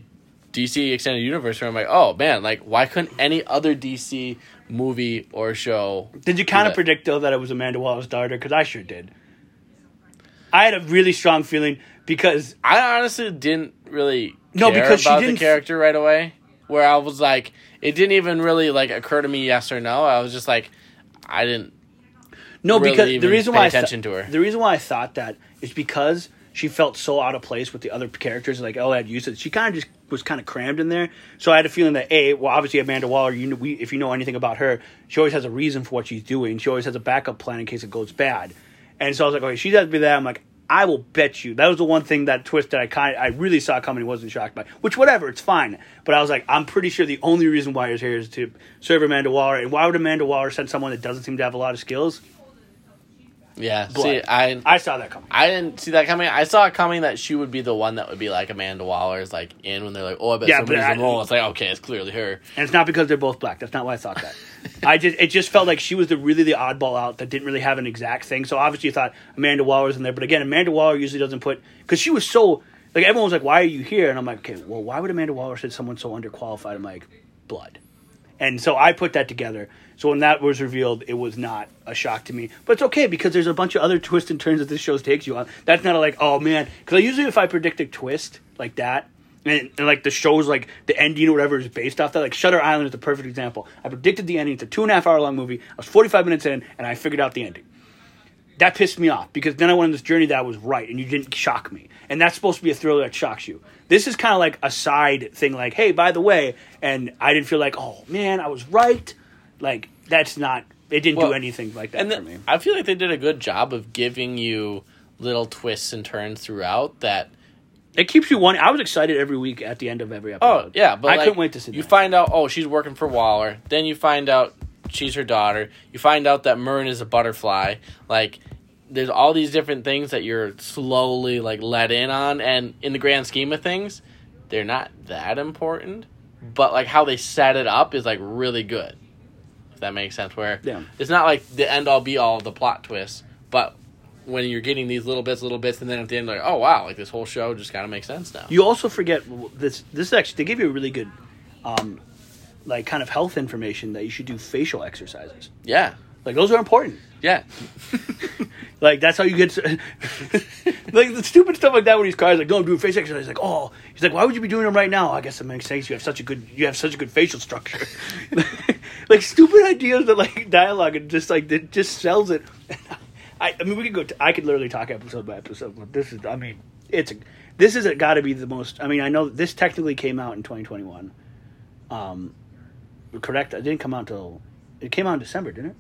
DC extended universe. Where I'm like, "Oh man, like why couldn't any other DC movie or show?" did you kind of predict though that it was Amanda Waller's daughter because I sure did I had a really strong feeling because I honestly didn't really No, because she didn't- the character right away. Where I was like, it didn't even really like occur to me yes or no. I was just like, I didn't. No, really because the reason why attention I to her. The reason why I thought that is because she felt so out of place with the other characters. Like, oh, I'd use it. She kind of just was kind of crammed in there. So I had a feeling that a, well, obviously Amanda Waller. You know, we, if you know anything about her, she always has a reason for what she's doing. She always has a backup plan in case it goes bad. And so I was like, okay, she to be that. I'm like, I will bet you that was the one thing that twist that I kind I really saw coming and wasn't shocked by. Which whatever, it's fine. But I was like, I'm pretty sure the only reason why he's here is to serve Amanda Waller. And why would Amanda Waller send someone that doesn't seem to have a lot of skills? Yeah, Blood. see, I I saw that coming. I didn't see that coming. I saw it coming that she would be the one that would be like Amanda Waller's like in when they're like, oh, I bet Yeah, but somebody's I- in role. It's like okay, it's clearly her. And it's not because they're both black. That's not why I thought that. I just it just felt like she was the really the oddball out that didn't really have an exact thing. So obviously you thought Amanda Waller was in there, but again, Amanda Waller usually doesn't put because she was so like everyone was like, "Why are you here?" And I'm like, "Okay, well, why would Amanda Waller say someone so underqualified?" I'm like, "Blood." And so I put that together. So when that was revealed, it was not a shock to me. But it's okay because there's a bunch of other twists and turns that this show takes you on. That's not a, like, oh man. Because I usually if I predict a twist like that, and, and like the show's like the ending or whatever is based off that, like Shutter Island is the perfect example. I predicted the ending. It's a two and a half hour long movie. I was 45 minutes in, and I figured out the ending that pissed me off because then I went on this journey that was right and you didn't shock me. And that's supposed to be a thriller that shocks you. This is kind of like a side thing, like, hey, by the way, and I didn't feel like, oh man, I was right. Like, that's not it didn't Well, do anything like that and for me. I feel like they did a good job of giving you little twists and turns throughout that It keeps you one. I was excited every week at the end of every oh, episode. Oh yeah, but I like, couldn't wait to see. You that. find out, oh, she's working for Waller. Then you find out she's her daughter. You find out that Murn is a butterfly. Like, there's all these different things that you're slowly like let in on, and in the grand scheme of things, they're not that important. But like how they set it up is like really good. That makes sense. Where Yeah. it's not like the end all be all of the plot twists, but when you're getting these little bits, little bits, and then at the end, like, oh wow, like this whole show just kind of makes sense now. You also forget this. This is actually they give you a really good, um, like kind of health information that you should do facial exercises. yeah, Like those are important. yeah. Like that's how you get. like the stupid stuff like that when he's crying, like, "No, I'm doing face exercise." He's like, "Oh," he's like, "Why would you be doing them right now?" I guess it makes sense. You have such a good, you have such a good facial structure. like stupid ideas that like dialogue and just like it just sells it. I, I mean, we could go. T- I could literally talk episode by episode, but this is. I mean, it's a, this is got to be the most. I mean, I know this technically came out in 2021. Um, correct. It didn't come out until it came out in December, didn't it?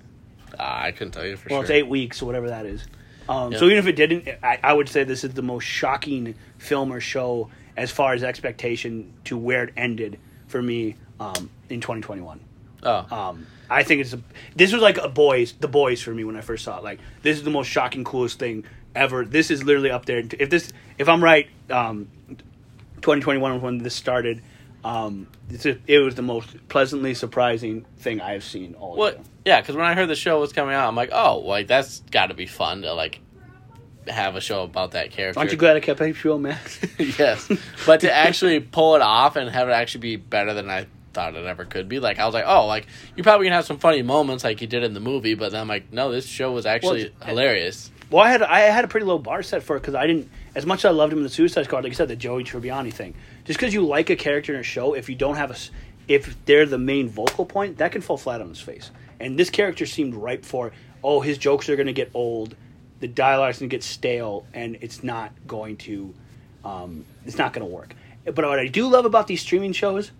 Uh, I couldn't tell you for Well, sure. Well, it's eight weeks or whatever that is. Um, Yeah. So even if it didn't, I, I would say this is the most shocking film or show as far as expectation to where it ended for me um, in 2021. Oh, Um, I think it's a, this was like a boys, the boys for me when I first saw it. Like this is the most shocking, coolest thing ever. This is literally up there. If this, if I'm right, um, 2021 when this started. Um, it's a, it was the most pleasantly surprising thing I have seen all what? year. Yeah, because when I heard the show was coming out, I'm like, oh, like that's got to be fun to like have a show about that character. Aren't you glad I kept HBO Max? yes, but to actually pull it off and have it actually be better than I thought it ever could be, like I was like, oh, like you're probably gonna have some funny moments like you did in the movie, but then I'm like, no, this show was actually Well, hilarious. Well, I had I had a pretty low bar set for it because I didn't as much as I loved him in the Suicide Squad. Like I said, the Joey Tribbiani thing. Just because you like a character in a show, if you don't have a if they're the main vocal point, that can fall flat on his face. And this character seemed ripe for. Oh, his jokes are going to get old, the dialogue's going to get stale, and it's not going to, um, it's not going to work. But what I do love about these streaming shows,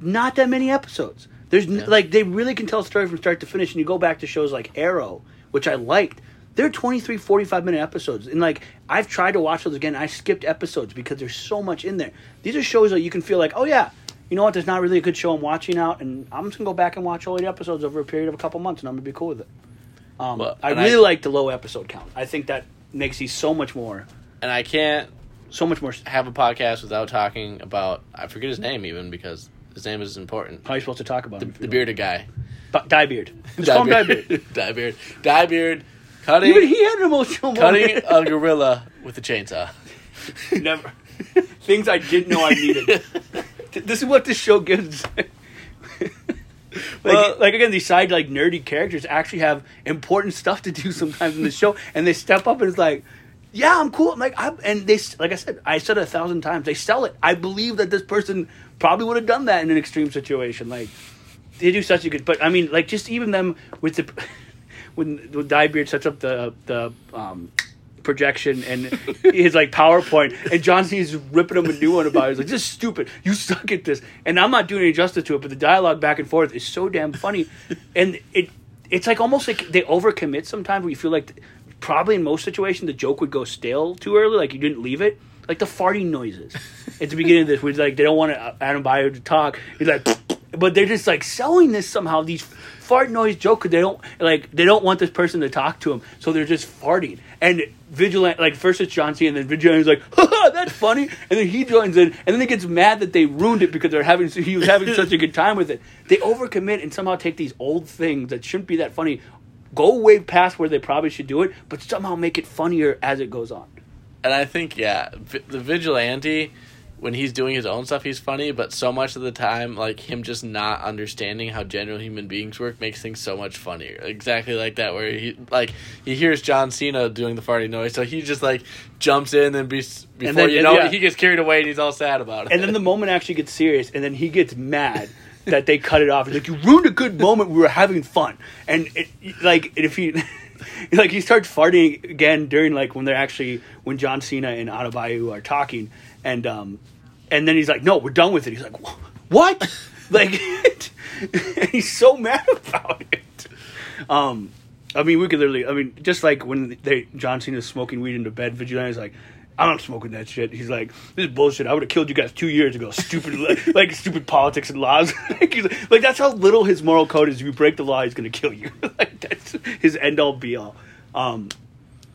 not that many episodes. There's n Yeah. like they really can tell a story from start to finish, and you go back to shows like Arrow, which I liked. They're 23, 45 minute episodes, and like I've tried to watch those again. I skipped episodes because there's so much in there. These are shows that you can feel like, oh yeah, you know what? There's not really a good show I'm watching out, and I'm just gonna go back and watch all the episodes over a period of a couple months, and I'm gonna be cool with it. Um, Well, I really I- like the low episode count. I think that makes these so much more, And I can't so much more. have a podcast without talking about I forget his name even because his name is important. How are you supposed to talk about The, him? the bearded guy. Dye beard. Just call him Dye beard. Dyebeard. Dyebeard. Cutting, Even he had an emotional cutting moment. a gorilla with a chainsaw. Never. Things I didn't know I needed. this is what this show gives. like, Well- like again, these side like nerdy characters actually have important stuff to do sometimes in the show, and they step up and it's like, yeah, I'm cool. I'm like, I, and they like I said, I said it a thousand times. They sell it. I believe that this person probably would have done that in an extreme situation. Like they do such a good. But I mean, like just even them with the when when Dyebeard sets up the the um, projection and his like PowerPoint, and John Cena's ripping him a new one about it. He's like, "This is stupid. You suck at this." And I'm not doing any justice to it, but the dialogue back and forth is so damn funny, and it it's like almost like they overcommit sometimes. Where you feel like probably in most situations the joke would go stale too early, like you didn't leave it. Like the farting noises at the beginning of this, where like they don't want Adebayo to talk. He's like, but they're just like selling this somehow. These fart noise joke they don't like they don't want this person to talk to him, so they're just farting. And Vigilant, like first it's John Cena, and then Vigilante's like, Haha, that's funny, and then he joins in, and then he gets mad that they ruined it because they're having he was having such a good time with it. They overcommit and somehow take these old things that shouldn't be that funny, go way past where they probably should do it, but somehow make it funnier as it goes on. And I think yeah, the vigilante when he's doing his own stuff, he's funny. But so much of the time, like him just not understanding how general human beings work makes things so much funnier. Exactly like that, where he like he hears John Cena doing the farting noise, so he just like jumps in and be, before then- you and know yeah. he gets carried away and he's all sad about it. And then the moment actually gets serious, and then he gets mad that they cut it off. He's like, "You ruined a good moment. We were having fun." And it, like, if he, like, he starts farting again during like when they're actually when John Cena and Adebayo are talking, and um, and then he's like, "No, we're done with it." He's like, "What?" like, he's so mad about it. um, I mean, we could literally. I mean, just like when they John Cena's smoking weed into bed, Vigilante's like. I'm not smoking that shit. He's like, this is bullshit. I would have killed you guys two years ago. Stupid, like, like stupid politics and laws. like, like, like, that's how little his moral code is. If you break the law, he's gonna kill you. like that's his end all be all. Um,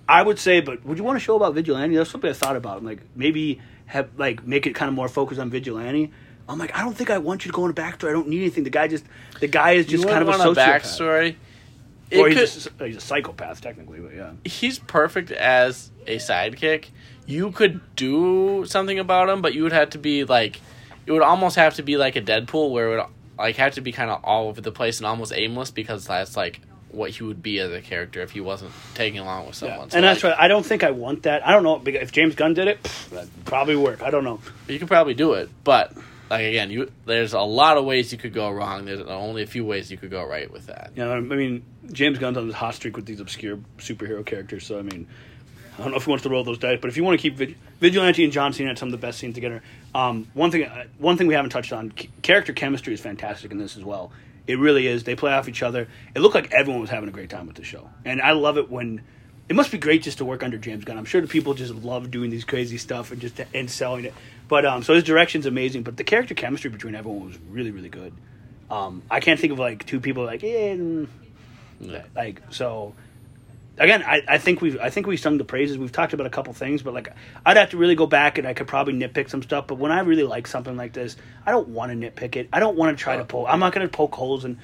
I would say, but would you want a show about vigilante? That's something I thought about. Like maybe have like make it kind of more focused on vigilante. I'm like, I don't think I want you to go in a backstory. I don't need anything. The guy just, the guy is just kind of a sociopath. backstory. Or he's, could- a, he's a psychopath, technically, but yeah. he's perfect as a sidekick. You could do something about him, but you would have to be like, it would almost have to be like a Deadpool, where it would like have to be kind of all over the place and almost aimless because that's like what he would be as a character if he wasn't taking along with Yeah. someone. And So, that's like, why I don't think I want that. I don't know if James Gunn did it, pff, that'd probably work. I don't know. you could probably do it, but like again, you there's a lot of ways you could go wrong. There's only a few ways you could go right with that. Know, I mean, James Gunn's on this hot streak with these obscure superhero characters. So I mean, I don't know if he wants to roll those dice, but if you want to keep Vig- Vigilante and John Cena had some of the best scenes together, um, one thing uh, one thing we haven't touched on, character chemistry is fantastic in this as well. It really is. They play off each other. It looked like everyone was having a great time with the show, and I love it when. It must be great just to work under James Gunn. I'm sure the people just love doing these crazy stuff and just and selling it. But um, so his direction's amazing. But the character chemistry between everyone was really, really good. Um, I can't think of like two people like yeah, mm, like so. Again, I, I think we've I think we sung the praises. We've talked about a couple things, but like I'd have to really go back and I could probably nitpick some stuff. But when I really like something like this, I don't want to nitpick it. I don't want to try to poke. I'm not going to poke holes and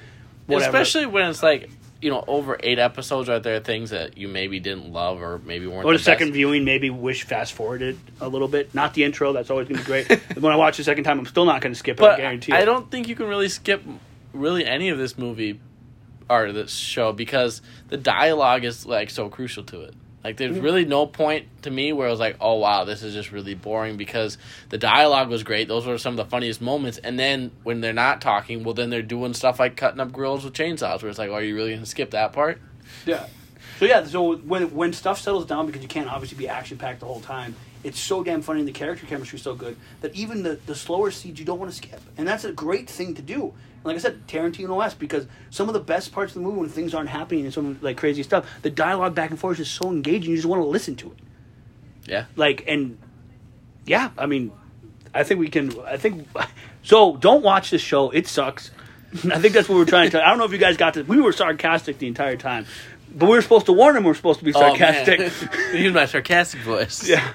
whatever. Especially when it's like you know over eight episodes, are there things that you maybe didn't love or maybe weren't or the the second best? viewing, maybe wish fast forwarded a little bit. Not the intro. That's always going to be great. when I watch the second time, I'm still not going to skip it. I But guarantee. I don't think you can really skip really any of this movie or this show because the dialogue is like so crucial to it. Like there's really no point to me where I was like, oh wow, this is just really boring because the dialogue was great. Those were some of the funniest moments. And then when they're not talking, well then they're doing stuff like cutting up grills with chainsaws where it's like, oh, are you really gonna skip that part? Yeah. So yeah, so when when stuff settles down because you can't obviously be action packed the whole time, it's so damn funny and the character chemistry is so good that even the, the slower scenes you don't want to skip, and that's a great thing to do. And like I said, Tarantino esque because some of the best parts of the movie when things aren't happening and some like crazy stuff, the dialogue back and forth is so engaging. You just want to listen to it. Yeah. Like and yeah, I mean, I think we can. I think so. Don't watch this show. It sucks. I think that's what we're trying to. I don't know if you guys got this. We were sarcastic the entire time, but we were supposed to warn them. We are supposed to be oh, sarcastic. Oh. Use my sarcastic voice. yeah.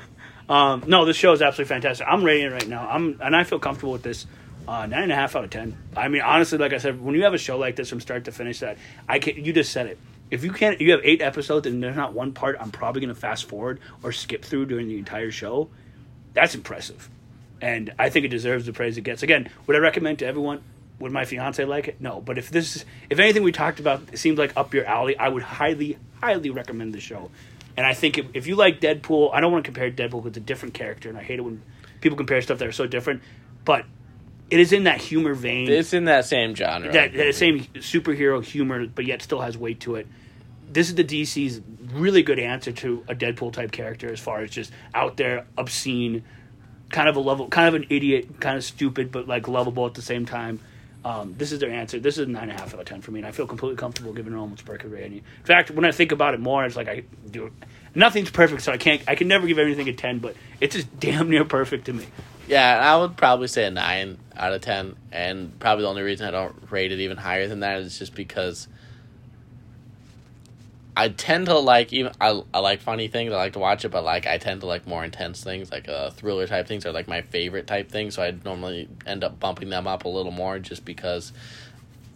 Um, no, this show is absolutely fantastic. I'm rating it right now. I'm and I feel comfortable with this. Uh, nine and a half out of ten. I mean, honestly, like I said, when you have a show like this from start to finish, that I can You just said it. If you can't, you have eight episodes and there's not one part I'm probably going to fast forward or skip through during the entire show. That's impressive, and I think it deserves the praise it gets. Again, would I recommend to everyone? Would my fiance like it? No, but if this, if anything we talked about seems like up your alley, I would highly, highly recommend the show. And I think if, if you like Deadpool, I don't want to compare Deadpool with a different character, and I hate it when people compare stuff that are so different. But it is in that humor vein, It's in that same genre. that, that same superhero humor, but yet still has weight to it. This is the DC's really good answer to a Deadpool type character, as far as just out there, obscene, kind of a level, kind of an idiot, kind of stupid, but like lovable at the same time. Um, this is their answer. This is a nine and a half out of ten for me, and I feel completely comfortable giving almost perfect rating. In fact, when I think about it more, it's like I do. Nothing's perfect, so I can't. I can never give everything a ten, but it's just damn near perfect to me. Yeah, I would probably say a nine out of ten, and probably the only reason I don't rate it even higher than that is just because I tend to like even I, I like funny things. I like to watch it, but like I tend to like more intense things, like uh, thriller type things are like my favorite type things. So I normally end up bumping them up a little more, just because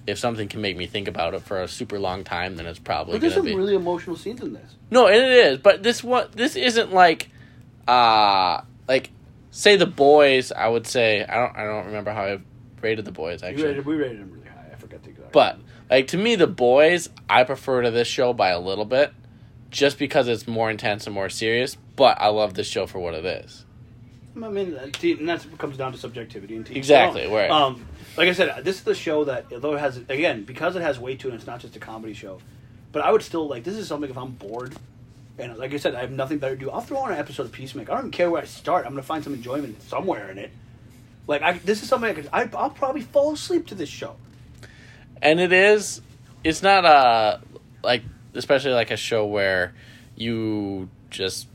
if something can make me think about it for a super long time, then it's probably But there's some be really emotional scenes in this. no, and it is, but this one this isn't like uh like say the boys, I would say I don't I don't remember how I rated the boys We actually. rated, we rated them really high. I forgot the exact. But like to me the boys I prefer to this show by a little bit just because it's more intense and more serious, but I love this show for what it is. I mean, and that's what comes down to subjectivity and team. Exactly, So, where- Um, like I said, this is the show that although it has again because it has weight to it, it's not just a comedy show. But I would still like this is something if I'm bored, and like I said, I have nothing better to do. I'll throw on an episode of Peacemaker. I don't even care where I start. I'm gonna find some enjoyment somewhere in it. Like I, this is something I could. I, I'll probably fall asleep to this show. And it is it's not a like especially like a show where you just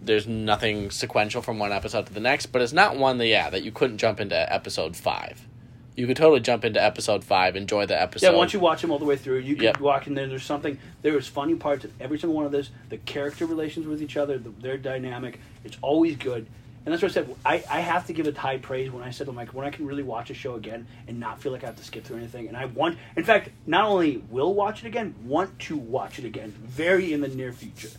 there's nothing sequential from one episode to the next, but it's not one that yeah that you couldn't jump into episode five. You could totally jump into episode five, enjoy the episode. Yeah, once you watch them all the way through, you Yep. walk in there. There's something. There was funny parts of every single one of this. The character relations with each other, the, their dynamic. It's always good, and that's what I said. I, I have to give it high praise when I said I'm like when I can really watch a show again and not feel like I have to skip through anything. And I want, in fact, not only will watch it again, want to watch it again, very in the near future.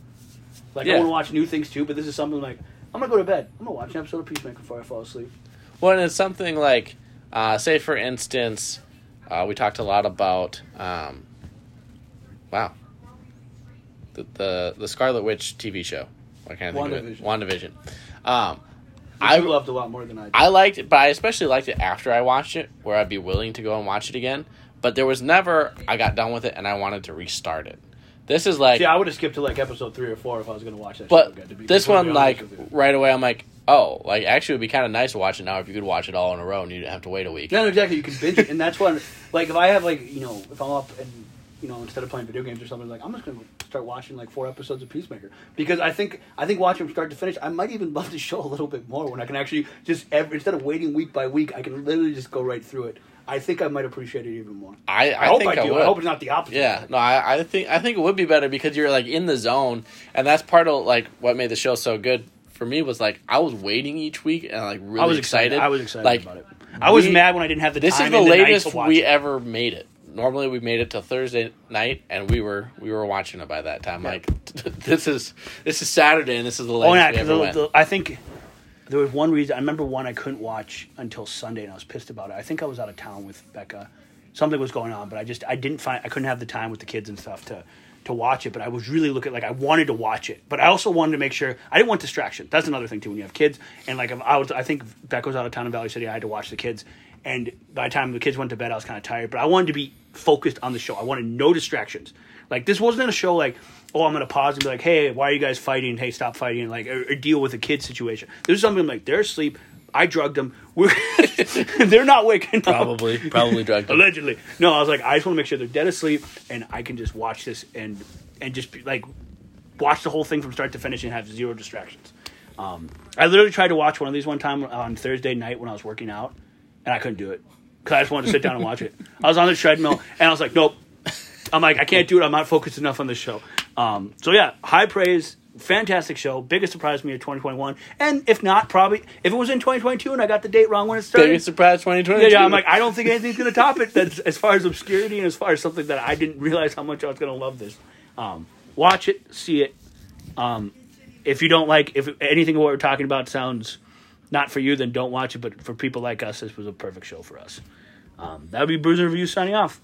Like I want to watch new things too, but this is something like I'm gonna go to bed. I'm gonna watch an episode of Peacemaker before I fall asleep. Well, and it's something like, uh, say for instance, uh, we talked a lot about, um, wow, the, the the Scarlet Witch TV show. What I think of it? WandaVision. Um, I loved a lot more than I did. I liked it, but I especially liked it after I watched it, where I'd be willing to go and watch it again. But there was never I got done with it and I wanted to restart it. This is like, yeah, I would have skipped to like episode three or four if I was going to watch that. but show again, to be this one like right away I'm like, oh, like actually it would be kind of nice to watch it now if you could watch it all in a row and you didn't have to wait a week. No, no, exactly. You can binge it, and that's when, like, if I have like, you know, if I'm up and you know, instead of playing video games or something, like, I'm just gonna start watching like four episodes of Peacemaker because I think I think watching from start to finish, I might even love the show a little bit more when I can actually just every, instead of waiting week by week, I can literally just go right through it. I think I might appreciate it even more. I, I, I, hope think I do. I, hope it's not the opposite. Yeah, no, I, I think I think it would be better because you're like in the zone, and that's part of like what made the show so good for me was like I was waiting each week and like really I was excited. I was excited Like, about it. I was we- mad when I didn't have the This is the latest we ever made it. Normally we made it till Thursday night, and we were we were watching it by that time. Yeah. Like this is this is Saturday, and this is the latest Oh yeah, we because ever went. I think there was one reason. I remember one I couldn't watch until Sunday, and I was pissed about it. I think I was out of town with Becca. Something was going on, but I just I didn't find I couldn't have the time with the kids and stuff to to watch it. But I was really looking like I wanted to watch it, but I also wanted to make sure I didn't want distraction. That's another thing too when you have kids. And like I was, I think Becca was out of town in Valley City. I had to watch the kids, and by the time the kids went to bed, I was kind of tired. But I wanted to be focused on the show. I wanted no distractions. Like this wasn't a show like, oh, I'm gonna pause and be like, hey, why are you guys fighting? Hey, stop fighting. Like, or, or deal with a kid situation. This is something like they're asleep. I drugged them. We're they're not waking up. probably probably drugged him. Allegedly. No, I was like, I just want to make sure they're dead asleep, and I can just watch this and and just be, like watch the whole thing from start to finish and have zero distractions. Um, I literally tried to watch one of these one time on Thursday night when I was working out, and I couldn't do it because I just wanted to sit down and watch it. I was on the treadmill, and I was like, nope. I'm like, I can't do it. I'm not focused enough on this show. Um, so yeah, high praise. Fantastic show. Biggest surprise to me of 2021. And if not, probably if it was in 2022 and I got the date wrong when it started, Biggest surprise 2022. yeah, yeah, I'm like, I don't think anything's to top it. That's as far as obscurity and as far as something that I didn't realize how much I was going to love this. Um, watch it, see it. Um, if you don't like, if anything of what we're talking about sounds not for you, then don't watch it. But for people like us, this was a perfect show for us. Um, that would be Bruiser Review signing off.